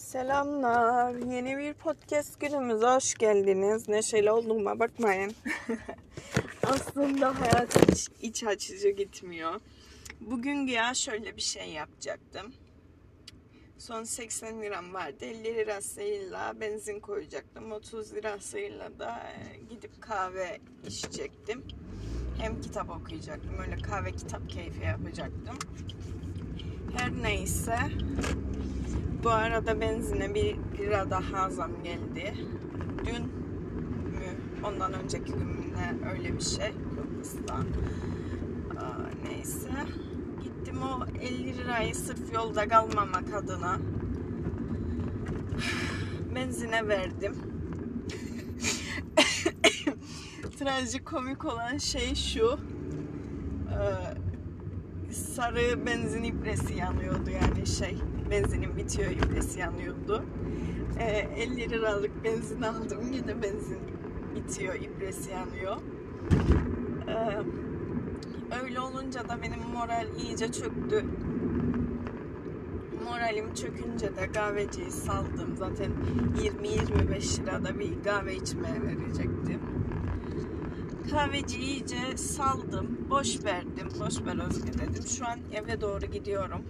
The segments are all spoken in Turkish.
Selamlar. Yeni bir podcast günümüze hoş geldiniz. Neşeli olduğuma bakmayın. Aslında hayat hiç iç açıcı gitmiyor. Bugün ya şöyle bir şey yapacaktım. Son 80 liram vardı. 50 lirasıyla benzin koyacaktım. 30 lirasıyla da e, gidip kahve içecektim. Hem kitap okuyacaktım. Öyle kahve kitap keyfi yapacaktım. Her neyse bu arada benzine bir lira daha zam geldi. Dün mü? Ondan önceki gün mü ne? Öyle bir şey. Kıbrıs'ta. Neyse. Gittim o 50 lirayı sırf yolda kalmamak adına benzine verdim. Trajikomik olan şey şu. Ee, sarı benzin ibresi yanıyordu yani şey benzinin bitiyor ibresi yanıyordu. Ee, 50 liralık benzin aldım yine benzin bitiyor ibresi yanıyor. Ee, öyle olunca da benim moral iyice çöktü. Moralim çökünce de kahveciyi saldım. Zaten 20-25 lirada bir kahve içmeye verecektim. Kahveci iyice saldım. Boş verdim. Boş ver Özgür dedim. Şu an eve doğru gidiyorum.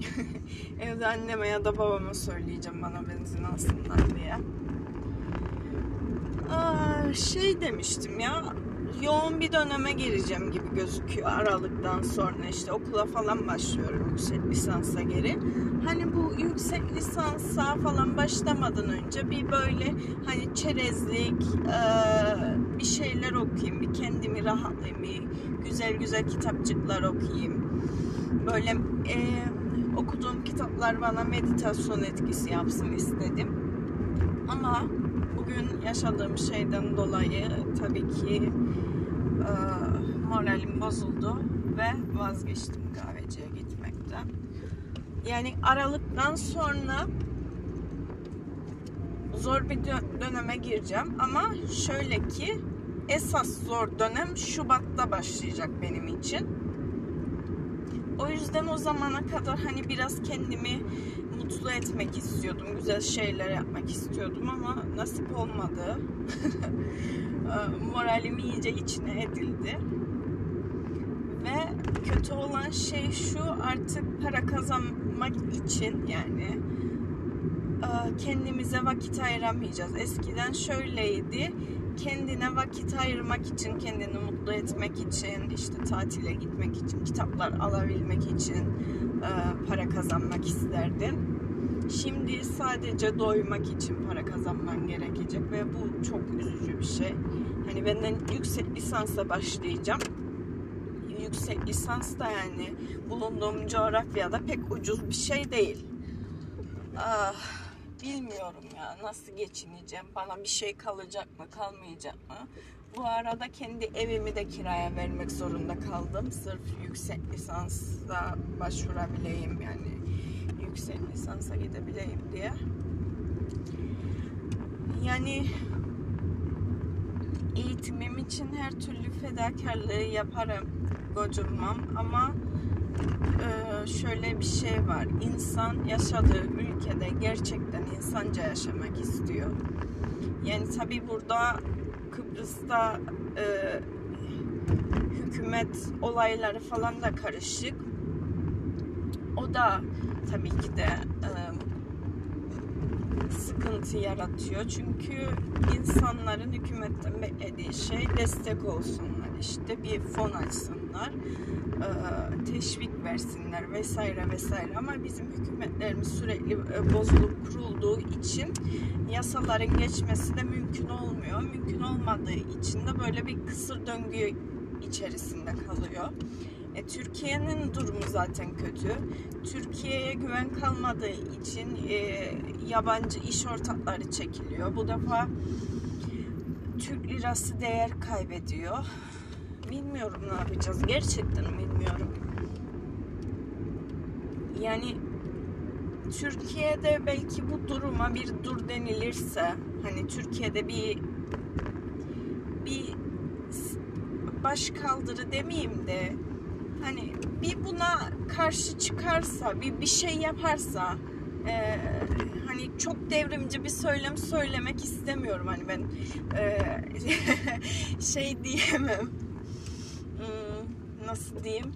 Evde anneme ya da babama söyleyeceğim bana benzin alsınlar diye. Aa, şey demiştim ya yoğun bir döneme gireceğim gibi gözüküyor Aralık'tan sonra işte okula falan başlıyorum yüksek lisansa geri. Hani bu yüksek lisansa falan başlamadan önce bir böyle hani çerezlik e, bir şeyler okuyayım, bir kendimi rahatlayayım, bir güzel güzel kitapçıklar okuyayım. Böyle e, okuduğum kitaplar bana meditasyon etkisi yapsın istedim. Ama bugün yaşadığım şeyden dolayı tabii ki e, moralim bozuldu ve vazgeçtim kahveciye gitmekten. Yani Aralık'tan sonra zor bir döneme gireceğim ama şöyle ki esas zor dönem Şubat'ta başlayacak benim için. O yüzden o zamana kadar hani biraz kendimi mutlu etmek istiyordum. Güzel şeyler yapmak istiyordum ama nasip olmadı. Moralim iyice içine edildi. Ve kötü olan şey şu artık para kazanmak için yani kendimize vakit ayıramayacağız. Eskiden şöyleydi kendine vakit ayırmak için, kendini mutlu etmek için, işte tatile gitmek için, kitaplar alabilmek için e, para kazanmak isterdin. Şimdi sadece doymak için para kazanman gerekecek ve bu çok üzücü bir şey. Hani benden yüksek lisansa başlayacağım. Yüksek lisans da yani bulunduğum coğrafyada pek ucuz bir şey değil. Ah bilmiyorum ya nasıl geçineceğim bana bir şey kalacak mı kalmayacak mı? Bu arada kendi evimi de kiraya vermek zorunda kaldım. Sırf yüksek lisansa başvurabileyim yani yüksek lisansa gidebileyim diye. Yani eğitimim için her türlü fedakarlığı yaparım gocunmam ama şöyle bir şey var. İnsan yaşadığı ülkede gerçekten insanca yaşamak istiyor. Yani tabi burada Kıbrıs'ta e, hükümet olayları falan da karışık. O da tabii ki de e, sıkıntı yaratıyor. Çünkü insanların hükümetten beklediği şey destek olsunlar. İşte bir fon açsınlar, teşvik versinler vesaire vesaire. Ama bizim hükümetlerimiz sürekli bozulup kurulduğu için yasaların geçmesi de mümkün olmuyor. Mümkün olmadığı için de böyle bir kısır döngü içerisinde kalıyor. E, Türkiye'nin durumu zaten kötü. Türkiye'ye güven kalmadığı için e, yabancı iş ortakları çekiliyor. Bu defa Türk lirası değer kaybediyor. Bilmiyorum ne yapacağız. Gerçekten bilmiyorum. Yani Türkiye'de belki bu duruma bir dur denilirse hani Türkiye'de bir bir baş kaldırı demeyeyim de hani bir buna karşı çıkarsa, bir bir şey yaparsa e, hani çok devrimci bir söylem söylemek istemiyorum hani ben e, şey diyemem nasıl diyeyim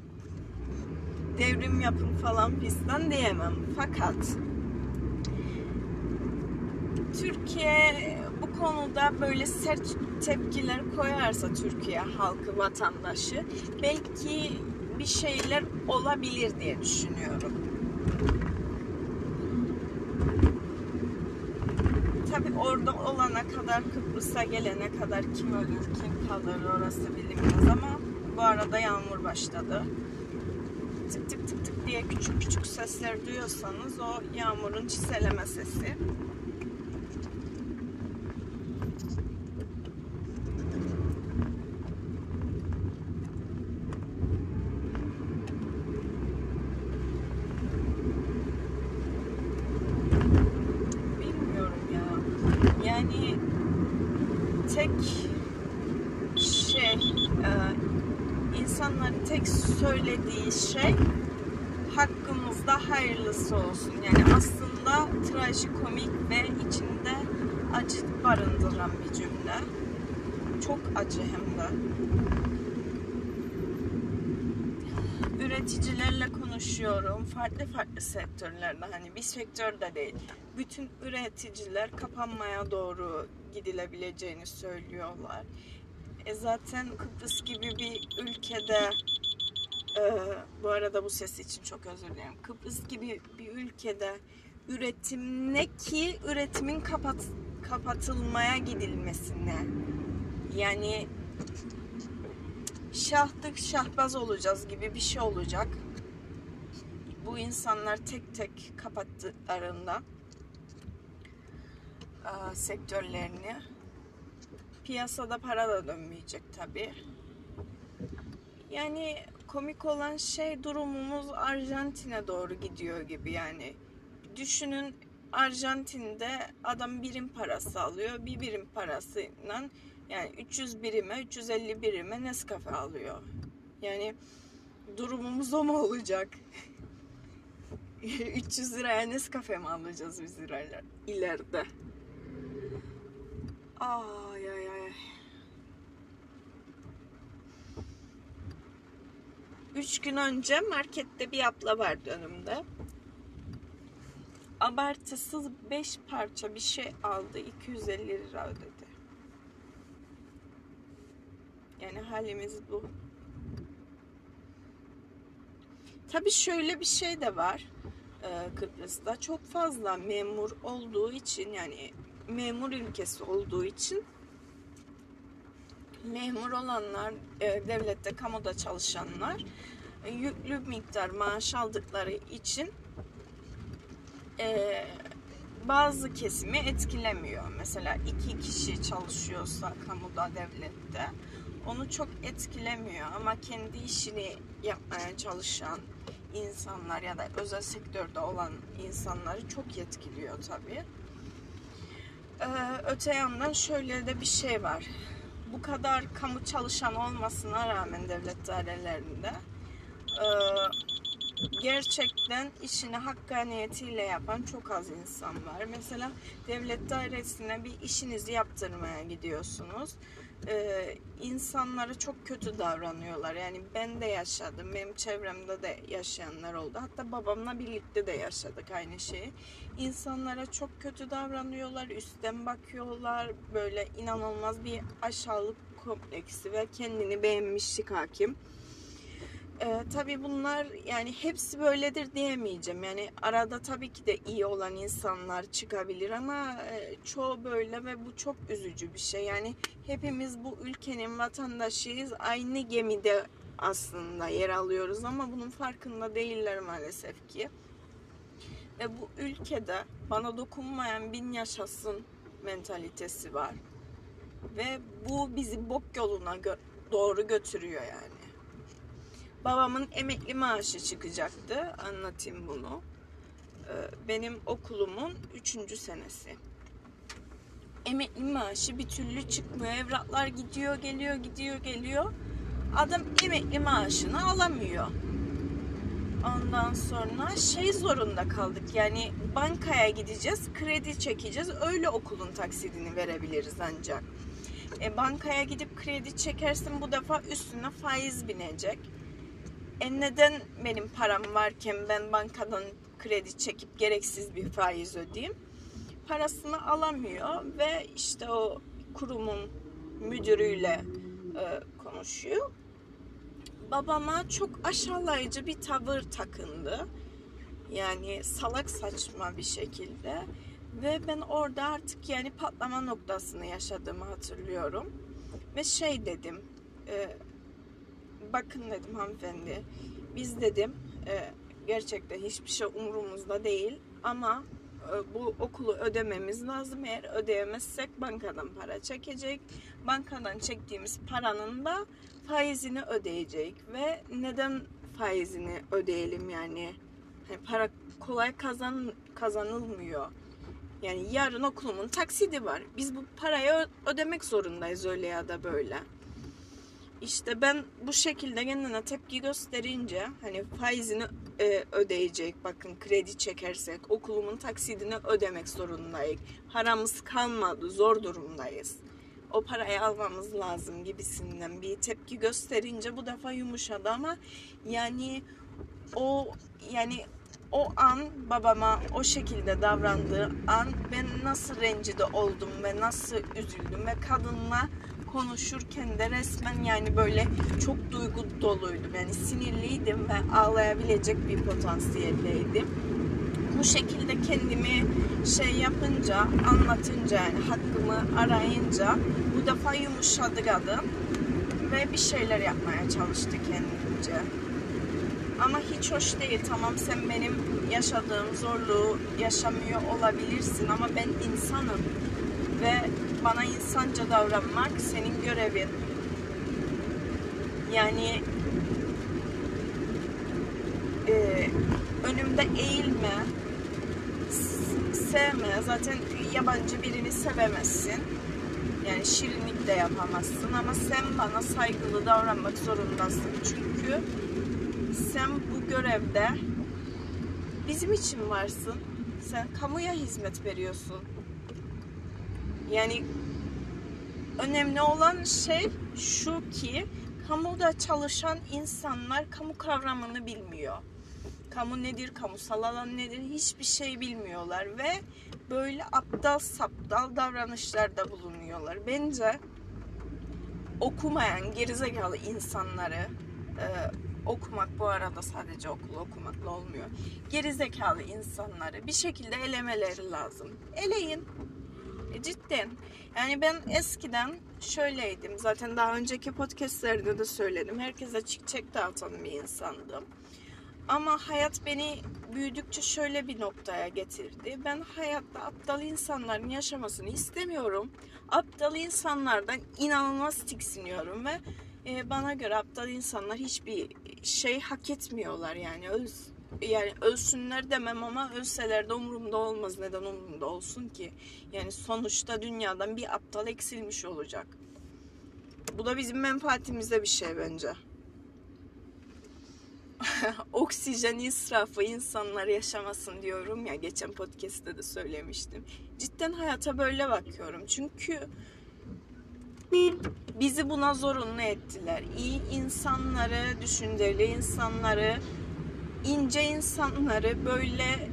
devrim yapın falan fistan diyemem fakat Türkiye bu konuda böyle sert tepkiler koyarsa Türkiye halkı, vatandaşı belki bir şeyler olabilir diye düşünüyorum. Tabi orada olana kadar Kıbrıs'a gelene kadar kim ölür kim kalır orası bilinmez ama bu arada yağmur başladı. Tık tık tık tık diye küçük küçük sesler duyuyorsanız o yağmurun çiseleme sesi. bilmiyorum ya. Yani tek şey e, insanların tek söylediği şey hakkımızda hayırlısı olsun. Yani aslında trajikomik ve içinde acı barındıran bir cümle. Çok acı hem de. üreticilerle konuşuyorum. Farklı farklı sektörlerde hani bir sektörde değil. Bütün üreticiler kapanmaya doğru gidilebileceğini söylüyorlar. E zaten Kıbrıs gibi bir ülkede e, bu arada bu ses için çok özür dilerim. Kıbrıs gibi bir ülkede üretim ne ki üretimin kapat kapatılmaya gidilmesine. Yani şahtık şahbaz olacağız gibi bir şey olacak. Bu insanlar tek tek kapattıklarında aa, sektörlerini piyasada para da dönmeyecek tabi. Yani komik olan şey durumumuz Arjantin'e doğru gidiyor gibi yani. Düşünün Arjantin'de adam birim parası alıyor. Bir birim parasıyla yani 300 birime, 350 birime Nescafe alıyor. Yani durumumuz o mu olacak? 300 liraya Nescafe mi alacağız biz ileride? Ay ay ay. Üç gün önce markette bir abla vardı önümde. Abartısız 5 parça bir şey aldı. 250 lira ödedi. Yani halimiz bu. Tabii şöyle bir şey de var e, Kıbrıs'ta. Çok fazla memur olduğu için yani memur ülkesi olduğu için memur olanlar, e, devlette, kamuda çalışanlar e, yüklü miktar maaş aldıkları için e, bazı kesimi etkilemiyor. Mesela iki kişi çalışıyorsa kamuda, devlette onu çok etkilemiyor ama kendi işini yapmaya çalışan insanlar ya da özel sektörde olan insanları çok etkiliyor tabii. Ee, öte yandan şöyle de bir şey var. Bu kadar kamu çalışan olmasına rağmen devlet dairelerinde e, gerçekten işini hakkaniyetiyle yapan çok az insan var. Mesela devlet dairesine bir işinizi yaptırmaya gidiyorsunuz. Ee, insanlara çok kötü davranıyorlar. Yani ben de yaşadım. Benim çevremde de yaşayanlar oldu. Hatta babamla birlikte de yaşadık aynı şeyi. İnsanlara çok kötü davranıyorlar. Üstten bakıyorlar. Böyle inanılmaz bir aşağılık kompleksi ve kendini beğenmişlik hakim. Ee, tabii bunlar yani hepsi böyledir diyemeyeceğim. Yani arada tabii ki de iyi olan insanlar çıkabilir ama e, çoğu böyle ve bu çok üzücü bir şey. Yani hepimiz bu ülkenin vatandaşıyız. Aynı gemide aslında yer alıyoruz ama bunun farkında değiller maalesef ki. Ve bu ülkede bana dokunmayan bin yaşasın mentalitesi var. Ve bu bizi bok yoluna gö- doğru götürüyor yani. Babamın emekli maaşı çıkacaktı. Anlatayım bunu. Ee, Benim okulumun üçüncü senesi. Emekli maaşı bir türlü çıkmıyor. Evraklar gidiyor, geliyor, gidiyor, geliyor. Adam emekli maaşını alamıyor. Ondan sonra şey zorunda kaldık. Yani bankaya gideceğiz, kredi çekeceğiz. Öyle okulun taksidini verebiliriz ancak. E, bankaya gidip kredi çekersin bu defa üstüne faiz binecek. E neden benim param varken ben bankadan kredi çekip gereksiz bir faiz ödeyeyim? Parasını alamıyor ve işte o kurumun müdürüyle e, konuşuyor. Babama çok aşağılayıcı bir tavır takındı. Yani salak saçma bir şekilde. Ve ben orada artık yani patlama noktasını yaşadığımı hatırlıyorum. Ve şey dedim, e, bakın dedim hanımefendi, biz dedim e, gerçekten hiçbir şey umurumuzda değil ama e, bu okulu ödememiz lazım. Eğer ödeyemezsek bankadan para çekecek. Bankadan çektiğimiz paranın da faizini ödeyecek ve neden faizini ödeyelim yani? yani para kolay kazan kazanılmıyor. Yani yarın okulumun taksidi var. Biz bu parayı ödemek zorundayız öyle ya da böyle. İşte ben bu şekilde kendine tepki gösterince hani faizini e, ödeyecek bakın kredi çekersek okulumun taksidini ödemek zorundayız. Paramız kalmadı zor durumdayız. O parayı almamız lazım gibisinden bir tepki gösterince bu defa yumuşadı ama yani o yani o an babama o şekilde davrandığı an ben nasıl rencide oldum ve nasıl üzüldüm ve kadınla konuşurken de resmen yani böyle çok duygu doluydum. Yani sinirliydim ve ağlayabilecek bir potansiyeldeydim. Bu şekilde kendimi şey yapınca, anlatınca yani hakkımı arayınca bu defa yumuşadı kadın ve bir şeyler yapmaya çalıştı kendince. Ama hiç hoş değil. Tamam sen benim yaşadığım zorluğu yaşamıyor olabilirsin ama ben insanım ve bana insanca davranmak senin görevin. Yani e, önümde eğilme, sevme. Zaten yabancı birini sevemezsin. Yani şirinlik de yapamazsın ama sen bana saygılı davranmak zorundasın. Çünkü sen bu görevde bizim için varsın. Sen kamuya hizmet veriyorsun. Yani önemli olan şey şu ki kamuda çalışan insanlar kamu kavramını bilmiyor. Kamu nedir, kamusal alan nedir hiçbir şey bilmiyorlar ve böyle aptal saptal davranışlarda bulunuyorlar. Bence okumayan gerizekalı insanları e, okumak bu arada sadece okul okumakla olmuyor. Gerizekalı insanları bir şekilde elemeleri lazım. Eleyin. E, cidden. Yani ben eskiden şöyleydim. Zaten daha önceki podcastlerde de söyledim. Herkese çiçek dağıtan bir insandım. Ama hayat beni büyüdükçe şöyle bir noktaya getirdi. Ben hayatta aptal insanların yaşamasını istemiyorum. Aptal insanlardan inanılmaz tiksiniyorum ve e, bana göre aptal insanlar hiçbir şey hak etmiyorlar yani. Öz, yani ölsünler demem ama ölseler de umurumda olmaz. Neden umurumda olsun ki? Yani sonuçta dünyadan bir aptal eksilmiş olacak. Bu da bizim menfaatimize bir şey bence. Oksijen israfı insanlar yaşamasın diyorum ya geçen podcast'te de söylemiştim. Cidden hayata böyle bakıyorum. Çünkü bizi buna zorunlu ettiler. İyi insanları, düşünceli insanları, ince insanları böyle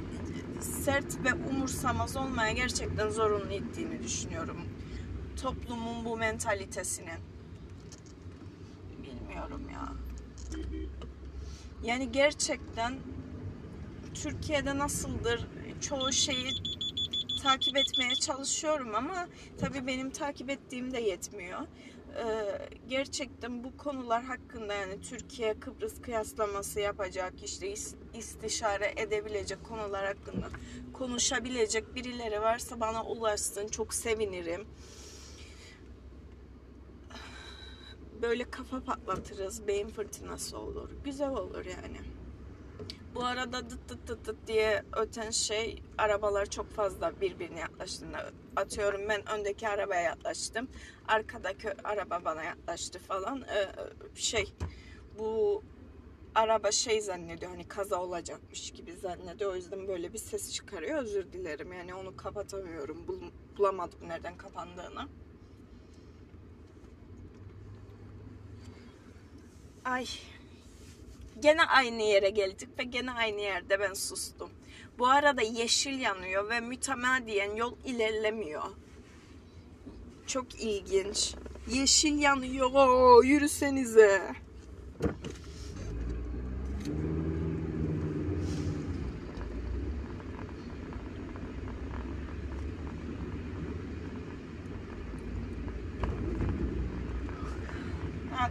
sert ve umursamaz olmaya gerçekten zorunlu ettiğini düşünüyorum. Toplumun bu mentalitesinin. Bilmiyorum ya. Yani gerçekten Türkiye'de nasıldır çoğu şeyi takip etmeye çalışıyorum ama tabii benim takip ettiğim de yetmiyor. Ee, gerçekten bu konular hakkında yani Türkiye Kıbrıs kıyaslaması yapacak işte istişare edebilecek konular hakkında konuşabilecek birileri varsa bana ulaşsın çok sevinirim. Böyle kafa patlatırız, beyin fırtınası olur. Güzel olur yani. Bu arada dıt dıt dıt dıt diye öten şey arabalar çok fazla birbirine yaklaştığında atıyorum ben öndeki arabaya yaklaştım. Arkadaki araba bana yaklaştı falan. Ee, şey bu araba şey zannediyor hani kaza olacakmış gibi zannediyor. O yüzden böyle bir ses çıkarıyor. Özür dilerim. Yani onu kapatamıyorum. Bul- bulamadım nereden kapandığını. Ay. Gene aynı yere geldik ve gene aynı yerde ben sustum. Bu arada yeşil yanıyor ve mütemadiyen yol ilerlemiyor. Çok ilginç. Yeşil yanıyor. Yürüsenize.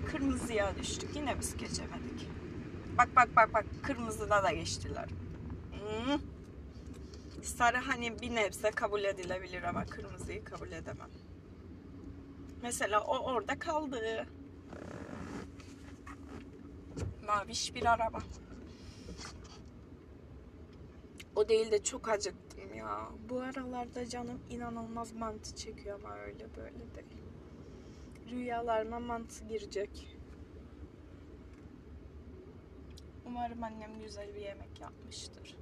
Kırmızıya düştük. Yine biz geçemedik. Bak bak bak bak. Kırmızıda da geçtiler. Hmm. Sarı hani bir nebze kabul edilebilir ama kırmızıyı kabul edemem. Mesela o orada kaldı. Maviş bir araba. O değil de çok acıktım ya. Bu aralarda canım inanılmaz mantı çekiyor ama öyle böyle değil. Rüyalarıma mantı girecek. Umarım annem güzel bir yemek yapmıştır.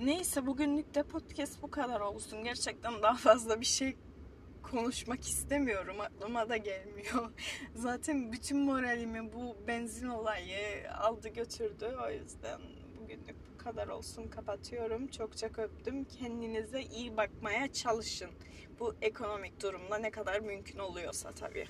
Neyse bugünlük de podcast bu kadar olsun. Gerçekten daha fazla bir şey konuşmak istemiyorum. Aklıma da gelmiyor. Zaten bütün moralimi bu benzin olayı aldı götürdü. O yüzden bugünlük bu kadar olsun. Kapatıyorum. Çok çok öptüm. Kendinize iyi bakmaya çalışın. Bu ekonomik durumda ne kadar mümkün oluyorsa tabii.